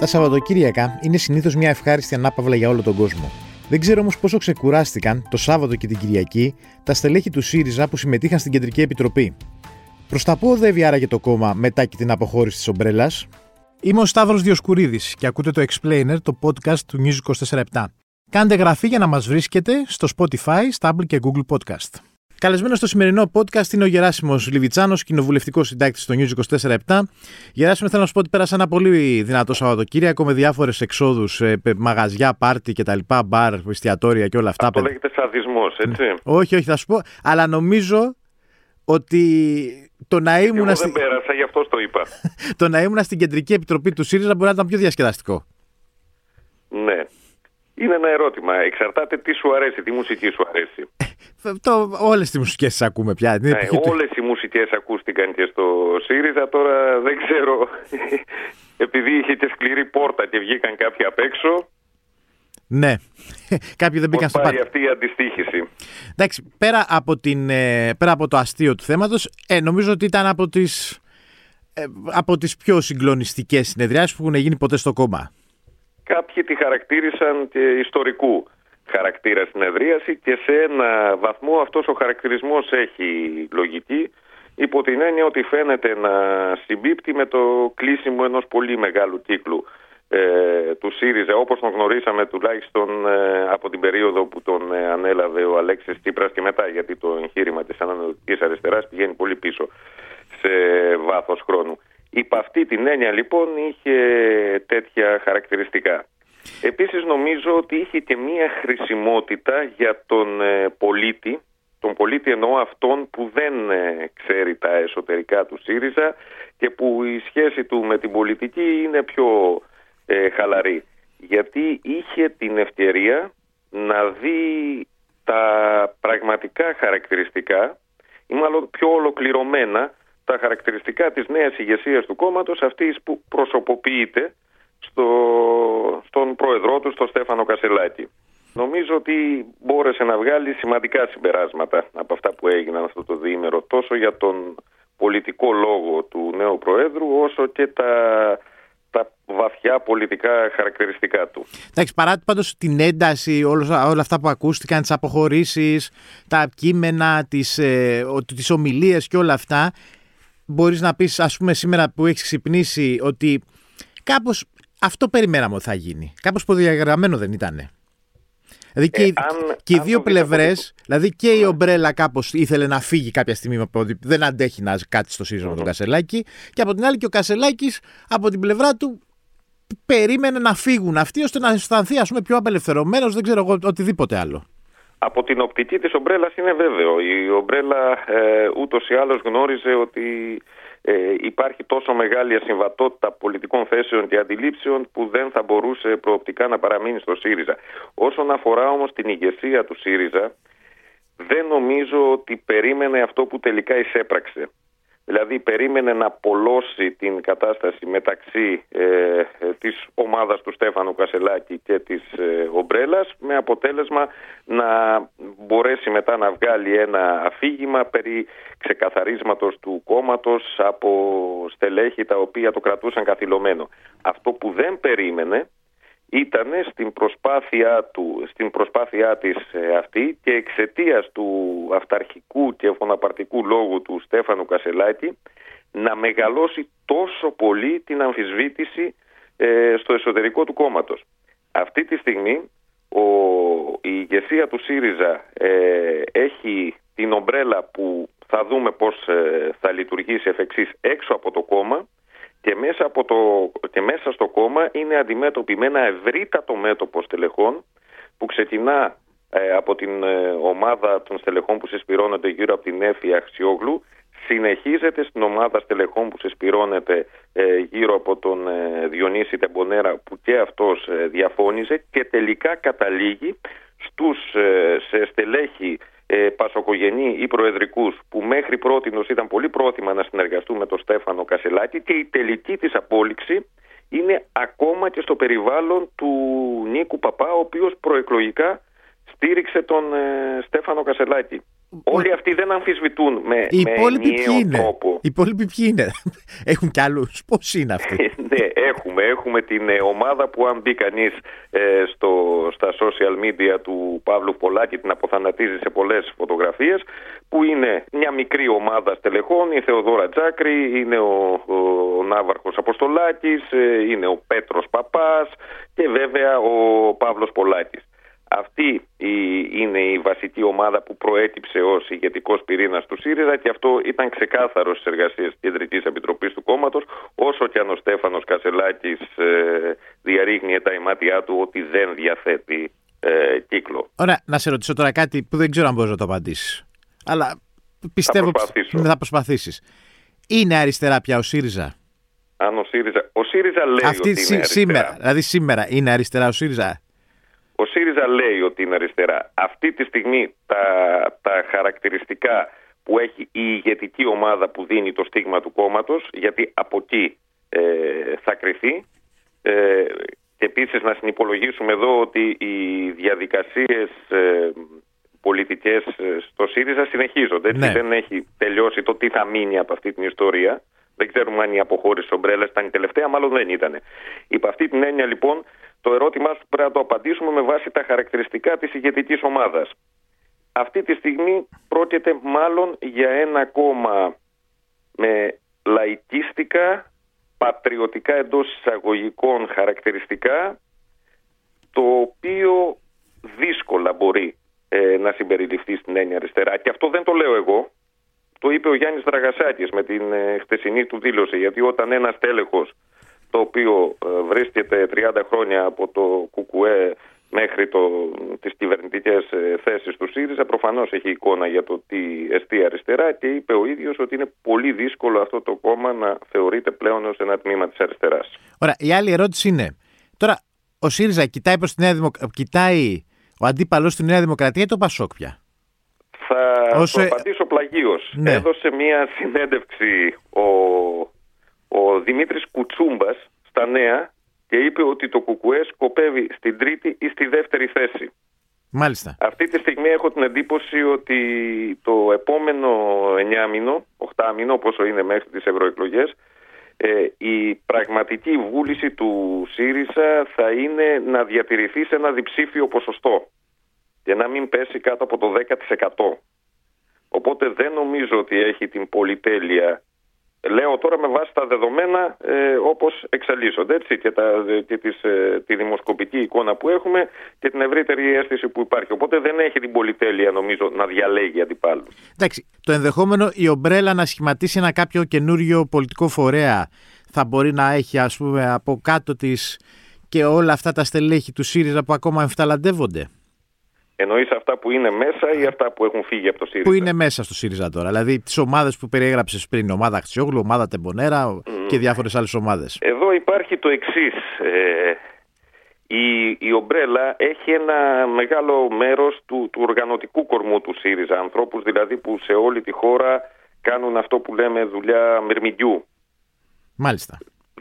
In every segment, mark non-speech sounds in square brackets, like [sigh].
Τα Σαββατοκύριακα είναι συνήθως μια ευχάριστη ανάπαυλα για όλο τον κόσμο. Δεν ξέρω όμως πόσο ξεκουράστηκαν το Σάββατο και την Κυριακή τα στελέχη του ΣΥΡΙΖΑ που συμμετείχαν στην Κεντρική Επιτροπή. Προς τα πού οδεύει άραγε το κόμμα μετά και την αποχώρηση της ομπρέλας; Είμαι ο Σταύρος Διοσκουρίδης και ακούτε το Explainer, το podcast του News 24 Κάντε γραφή για να μας βρίσκετε στο Spotify, Stable και Google Podcast. Καλεσμένο στο σημερινό podcast είναι ο Γεράσιμος Λιβιτσάνος, κοινοβουλευτικός συντάκτης στο News 24-7. Γεράσιμο, θέλω να σου πω ότι πέρασα ένα πολύ δυνατό Σαββατοκύριακο με διάφορες εξόδους, μαγαζιά, πάρτι κτλ. Μπαρ, εστιατόρια και όλα αυτά. Αυτό λέγεται σαδισμός, έτσι. Όχι, όχι, θα σου πω. Αλλά νομίζω ότι το να ήμουν. Εγώ δεν πέρασα, γι' αυτό το είπα. [laughs] το να ήμουν στην κεντρική επιτροπή του ΣΥΡΙΖΑ μπορεί να ήταν πιο διασκεδαστικό. Ναι. Είναι ένα ερώτημα. Εξαρτάται τι σου αρέσει, τι μουσική σου αρέσει. Το, όλες τις μουσικές ακούμε πια. Ναι, όλες οι μουσικές ακούστηκαν και στο ΣΥΡΙΖΑ. Τώρα δεν ξέρω, [laughs] επειδή είχε και σκληρή πόρτα και βγήκαν κάποιοι απ' έξω. Ναι, [laughs] κάποιοι δεν μπήκαν στο πάρτι. αυτή η αντιστοίχηση; Εντάξει, πέρα από, την, ε, πέρα από το αστείο του θέματος, ε, νομίζω ότι ήταν από τις, ε, από τις πιο συγκλονιστικές συνεδριάσεις που έχουν γίνει ποτέ στο κόμμα. Κάποιοι τη χαρακτήρισαν και ιστορικού χαρακτήρα συνεδρίαση και σε ένα βαθμό αυτός ο χαρακτηρισμός έχει λογική υπό την έννοια ότι φαίνεται να συμπίπτει με το κλείσιμο ενός πολύ μεγάλου κύκλου ε, του ΣΥΡΙΖΑ όπως τον γνωρίσαμε τουλάχιστον ε, από την περίοδο που τον ε, ανέλαβε ο Αλέξης Τσίπρας και μετά γιατί το εγχείρημα της ανανεωτικής αριστεράς πηγαίνει πολύ πίσω σε βάθος χρόνου. Υπ' αυτή την έννοια λοιπόν είχε τέτοια χαρακτηριστικά. Επίσης νομίζω ότι είχε και μία χρησιμότητα για τον ε, πολίτη, τον πολίτη εννοώ αυτόν που δεν ε, ξέρει τα εσωτερικά του ΣΥΡΙΖΑ και που η σχέση του με την πολιτική είναι πιο ε, χαλαρή. Γιατί είχε την ευκαιρία να δει τα πραγματικά χαρακτηριστικά ή μάλλον πιο ολοκληρωμένα τα χαρακτηριστικά της νέας ηγεσίας του κόμματος αυτής που προσωποποιείται στο, στον πρόεδρό του, στον Στέφανο Κασελάκη. Νομίζω ότι μπόρεσε να βγάλει σημαντικά συμπεράσματα από αυτά που έγιναν αυτό το διήμερο τόσο για τον πολιτικό λόγο του νέου Προέδρου όσο και τα, τα βαθιά πολιτικά χαρακτηριστικά του. Εντάξει, παρά πάντως την ένταση, όλα, όλα αυτά που ακούστηκαν, τις αποχωρήσεις, τα κείμενα, τις, ε, τις ομιλίες και όλα αυτά, μπορείς να πεις ας πούμε σήμερα που έχεις ξυπνήσει ότι κάπως αυτό περιμέναμε ότι θα γίνει. Κάπως προδιαγραμμένο δεν ήταν. Δηλαδή και, ε, αν, και οι δύο πλευρές, δηλαδή και η Ομπρέλα κάπως ήθελε να φύγει κάποια στιγμή ότι δεν αντέχει να κάτσει στο ΣΥΡΙΖΑ με τον Κασελάκη. Και από την άλλη και ο Κασελάκης από την πλευρά του περίμενε να φύγουν αυτοί ώστε να αισθανθεί ας πούμε, πιο απελευθερωμένος, δεν ξέρω εγώ οτιδήποτε άλλο. Από την οπτική της ομπρέλας είναι βέβαιο. Η ομπρέλα ε, ούτως ή άλλως γνώριζε ότι ε, υπάρχει τόσο μεγάλη ασυμβατότητα πολιτικών θέσεων και αντιλήψεων που δεν θα μπορούσε προοπτικά να παραμείνει στο ΣΥΡΙΖΑ. Όσον αφορά όμως την ηγεσία του ΣΥΡΙΖΑ, δεν νομίζω ότι περίμενε αυτό που τελικά εισέπραξε. Δηλαδή περίμενε να απολώσει την κατάσταση μεταξύ ε, ε, της ομάδας του Στέφανου Κασελάκη και της ε, Ομπρέλας με αποτέλεσμα να μπορέσει μετά να βγάλει ένα αφήγημα περί ξεκαθαρίσματος του κόμματος από στελέχη τα οποία το κρατούσαν καθυλωμένο. Αυτό που δεν περίμενε ήταν στην προσπάθειά, του, στην προσπάθειά της ε, αυτή και εξαιτίας του αυταρχικού και φωναπαρτικού λόγου του Στέφανου Κασελάκη να μεγαλώσει τόσο πολύ την αμφισβήτηση ε, στο εσωτερικό του κόμματος. Αυτή τη στιγμή ο, η ηγεσία του ΣΥΡΙΖΑ ε, έχει την ομπρέλα που θα δούμε πώς θα λειτουργήσει εφ' εξής έξω από το κόμμα και μέσα, από το, και μέσα στο κόμμα είναι αντιμέτωποι με ένα ευρύτατο μέτωπο στελεχών που ξεκινά ε, από την ε, ομάδα των στελεχών που συσπηρώνονται γύρω από την Έφη Αξιόγλου συνεχίζεται στην ομάδα στελεχών που συσπηρώνεται ε, γύρω από τον Διονύση Τεμπονέρα που και αυτός διαφώνησε και τελικά καταλήγει στους, σε στελέχη ε, πασοκογενή ή προεδρικούς που μέχρι πρώτη ήταν πολύ πρόθυμα να συνεργαστούν με τον Στέφανο Κασελάκη και η τελική της απόλυξη είναι ακόμα και στο περιβάλλον του Νίκου Παπά ο οποίος προεκλογικά στήριξε τον ε, Στέφανο Κασελάκη. Όλοι αυτοί δεν αμφισβητούν με, οι με υπόλοιποι ποιοι είναι; τρόπο. Οι υπόλοιποι ποιοι είναι; [laughs] Έχουν κι άλλους. Πώς είναι αυτοί; ναι, έχουμε. Έχουμε την ε, ομάδα που αν μπει κανείς ε, στα social media του Παύλου Πολάκη την αποθανατίζει σε πολλές φωτογραφίες που είναι μια μικρή ομάδα στελεχών, η Θεοδόρα Τζάκρη, είναι ο, ο Ναύαρχος Αποστολάκης, ε, είναι ο Πέτρος Παπάς και βέβαια ο Παύλος Πολάκης. Αυτή είναι η βασική ομάδα που προέκυψε ως ηγετικός πυρήνας του ΣΥΡΙΖΑ και αυτό ήταν ξεκάθαρο στις εργασίες της Κεντρικής Επιτροπής του κόμματος, όσο και αν ο Στέφανος Κασελάκης ε, διαρρήγνει τα ημάτια του ότι δεν διαθέτει ε, κύκλο. Ωραία, να σε ρωτήσω τώρα κάτι που δεν ξέρω αν μπορείς να το απαντήσεις. Αλλά πιστεύω ότι θα προσπαθήσεις. Είναι αριστερά πια ο ΣΥΡΙΖΑ; Αν ο ΣΥΡΙΖΑ, ο ΣΥΡΙΖΑ λέει Αυτή ότι είναι αριστερά. Σήμερα, δηλαδή σήμερα είναι αριστερά ο ΣΥΡΙΖΑ; Ο ΣΥΡΙΖΑ λέει ότι είναι αριστερά. Αυτή τη στιγμή τα, τα χαρακτηριστικά που έχει η ηγετική ομάδα που δίνει το στίγμα του κόμματος, γιατί από εκεί ε, θα κρυθεί. Ε, και επίσης να συνυπολογίσουμε εδώ ότι οι διαδικασίες ε, πολιτικές ε, στο ΣΥΡΙΖΑ συνεχίζονται. Ναι. Δεν έχει τελειώσει το τι θα μείνει από αυτή την ιστορία. Δεν ξέρουμε αν η αποχώρηση ομπρέλα ήταν η τελευταία, μάλλον δεν ήταν. Υπ' αυτή την έννοια λοιπόν το ερώτημά σου πρέπει να το απαντήσουμε με βάση τα χαρακτηριστικά της ηγετικής ομάδας. Αυτή τη στιγμή πρόκειται μάλλον για ένα κόμμα με λαϊκίστικα, πατριωτικά εντός εισαγωγικών χαρακτηριστικά, το οποίο δύσκολα μπορεί ε, να συμπεριληφθεί στην έννοια αριστερά. Και αυτό δεν το λέω εγώ. Το είπε ο Γιάννης Δραγασάκης με την ε, χτεσινή του δήλωση. Γιατί όταν ένας τέλεχος το οποίο ε, βρίσκεται 30 χρόνια από το ΚΚΕ μέχρι το, τις κυβερνητικές ε, θέσεις του ΣΥΡΙΖΑ προφανώς έχει εικόνα για το τι εστί αριστερά και είπε ο ίδιος ότι είναι πολύ δύσκολο αυτό το κόμμα να θεωρείται πλέον ως ένα τμήμα της αριστεράς. Ωραία, η άλλη ερώτηση είναι, τώρα ο ΣΥΡΙΖΑ κοιτάει προς τη Νέα Δημοκρατία, κοιτάει ο αντίπαλος στη Νέα Δημοκρατία ή το Πασόκ πια; Θα Όσο... το απαντήσω πλαγίως. Ναι. Έδωσε μια συνέντευξη ο ο Δημήτρης Κουτσούμπας στα νέα και είπε ότι το ΚΚΕ σκοπεύει στην τρίτη ή στη δεύτερη θέση. Μάλιστα. Αυτή τη στιγμή έχω την εντύπωση ότι το επόμενο 9 μήνο, 8 μήνο όσο είναι μέχρι τις ευρωεκλογές, ε, η πραγματική βούληση του ΣΥΡΙΖΑ θα είναι να διατηρηθεί σε ένα διψήφιο ποσοστό και να μην πέσει κάτω από το 10%. Οπότε δεν νομίζω ότι έχει την πολυτέλεια Λέω τώρα με βάση τα δεδομένα ε, όπως εξελίσσονται έτσι, και, τα, και τις, ε, τη δημοσκοπική εικόνα που έχουμε και την ευρύτερη αίσθηση που υπάρχει. Οπότε δεν έχει την πολυτέλεια νομίζω να διαλέγει αντιπάλους. Εντάξει, το ενδεχόμενο η ομπρέλα να σχηματίσει ένα κάποιο καινούριο πολιτικό φορέα θα μπορεί να έχει ας πούμε από κάτω της και όλα αυτά τα στελέχη του ΣΥΡΙΖΑ που ακόμα εμφταλαντεύονται; Εννοείς αυτά που είναι μέσα ή αυτά που έχουν φύγει από το ΣΥΡΙΖΑ; Που είναι μέσα στο ΣΥΡΙΖΑ τώρα. Δηλαδή τις ομάδες που περιέγραψες πριν, ομάδα Αξιόγλου, ομάδα Τεμπονέρα και διάφορες άλλες ομάδες. Εδώ υπάρχει το εξής. Ε, η, η Ομπρέλα έχει ένα μεγάλο μέρος του, του οργανωτικού κορμού του ΣΥΡΙΖΑ. Ανθρώπους δηλαδή που σε όλη τη χώρα κάνουν αυτό που λέμε δουλειά μυρμηγκιού. Μάλιστα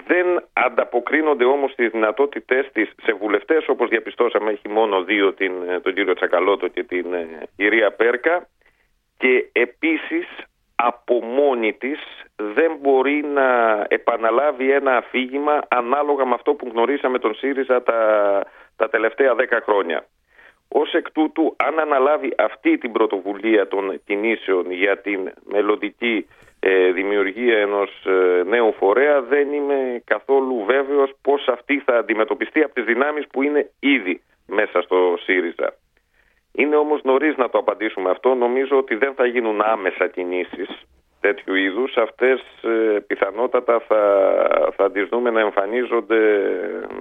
δεν ανταποκρίνονται όμως τις δυνατότητές της σε βουλευτές όπως διαπιστώσαμε έχει μόνο δύο την, τον κύριο Τσακαλώτο και την κυρία ε, Πέρκα και επίσης από μόνη της δεν μπορεί να επαναλάβει ένα αφήγημα ανάλογα με αυτό που γνωρίσαμε τον ΣΥΡΙΖΑ τα, τα τελευταία δέκα χρόνια. Ως εκ τούτου, αν αναλάβει αυτή την πρωτοβουλία των κινήσεων για την μελλοντική ε, δημιουργία ενός ε, νέου φορέα δεν είμαι καθόλου βέβαιος πώς αυτή θα αντιμετωπιστεί από τις δυνάμεις που είναι ήδη μέσα στο ΣΥΡΙΖΑ. Είναι όμως νωρίς να το απαντήσουμε αυτό. Νομίζω ότι δεν θα γίνουν άμεσα κινήσεις τέτοιου είδους. Αυτές ε, πιθανότατα θα, θα τις δούμε να εμφανίζονται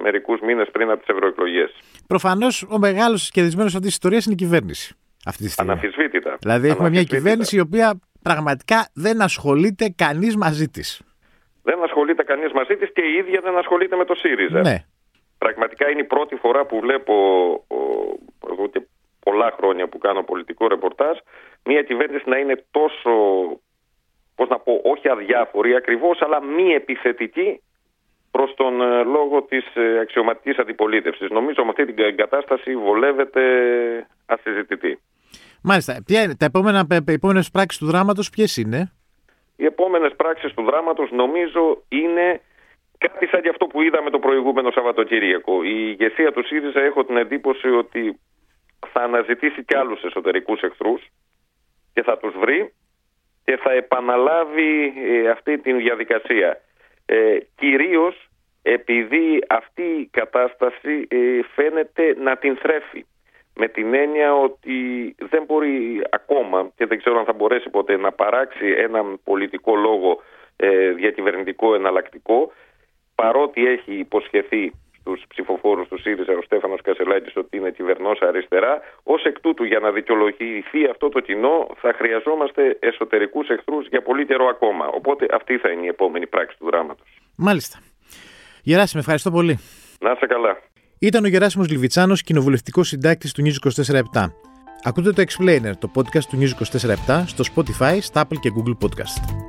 μερικούς μήνες πριν από τις ευρωεκλογές. Προφανώς ο μεγάλος κερδισμένος αυτής της ιστορίας είναι η κυβέρνηση. Αυτή τη στιγμή. Αναφυσβήτητα. Δηλαδή έχουμε μια κυβέρνηση η οποία πραγματικά δεν ασχολείται κανείς μαζί της. Δεν ασχολείται κανείς μαζί της και η ίδια δεν ασχολείται με το ΣΥΡΙΖΑ. Ναι. Πραγματικά είναι η πρώτη φορά που βλέπω εγώ και πολλά χρόνια που κάνω πολιτικό ρεπορτάζ μια κυβέρνηση να είναι τόσο πώς να πω, όχι αδιάφορη ακριβώς, αλλά μη επιθετική προς τον ε, λόγο της ε, αξιωματικής αντιπολίτευσης. Νομίζω με αυτή την κατάσταση βολεύεται ασυζητητή. Μάλιστα. Ποια είναι, τα επόμενα, επόμενες πράξεις του δράματος ποιες είναι; Οι επόμενες πράξεις του δράματος νομίζω είναι κάτι σαν και αυτό που είδαμε το προηγούμενο Σαββατοκύριακο. Η ηγεσία του ΣΥΡΙΖΑ έχω την εντύπωση ότι θα αναζητήσει κι άλλους εσωτερικούς εχθρούς και θα τους βρει και θα επαναλάβει ε, αυτή την διαδικασία. Ε, κυρίως επειδή αυτή η κατάσταση ε, φαίνεται να την θρέφει με την έννοια ότι δεν μπορεί ακόμα και δεν ξέρω αν θα μπορέσει ποτέ να παράξει έναν πολιτικό λόγο ε, διακυβερνητικό εναλλακτικό παρότι έχει υποσχεθεί στους ψηφοφόρους του ΣΥΡΙΖΑ ο Στέφανος Κασελάκης ότι είναι κυβερνός αριστερά. Ω εκ τούτου, για να δικαιολογηθεί αυτό το κοινό, θα χρειαζόμαστε εσωτερικούς εχθρούς για πολύ καιρό ακόμα. Οπότε αυτή θα είναι η επόμενη πράξη του δράματος. Μάλιστα. Γεράσιμο, ευχαριστώ πολύ. Να είσαι καλά. Ήταν ο Γεράσιμος Λιβιτσάνος, κοινοβουλευτικός συντάκτης του News 24 Ακούτε το Explainer, το podcast του News 24 στο Spotify, στα Apple και Google Podcast.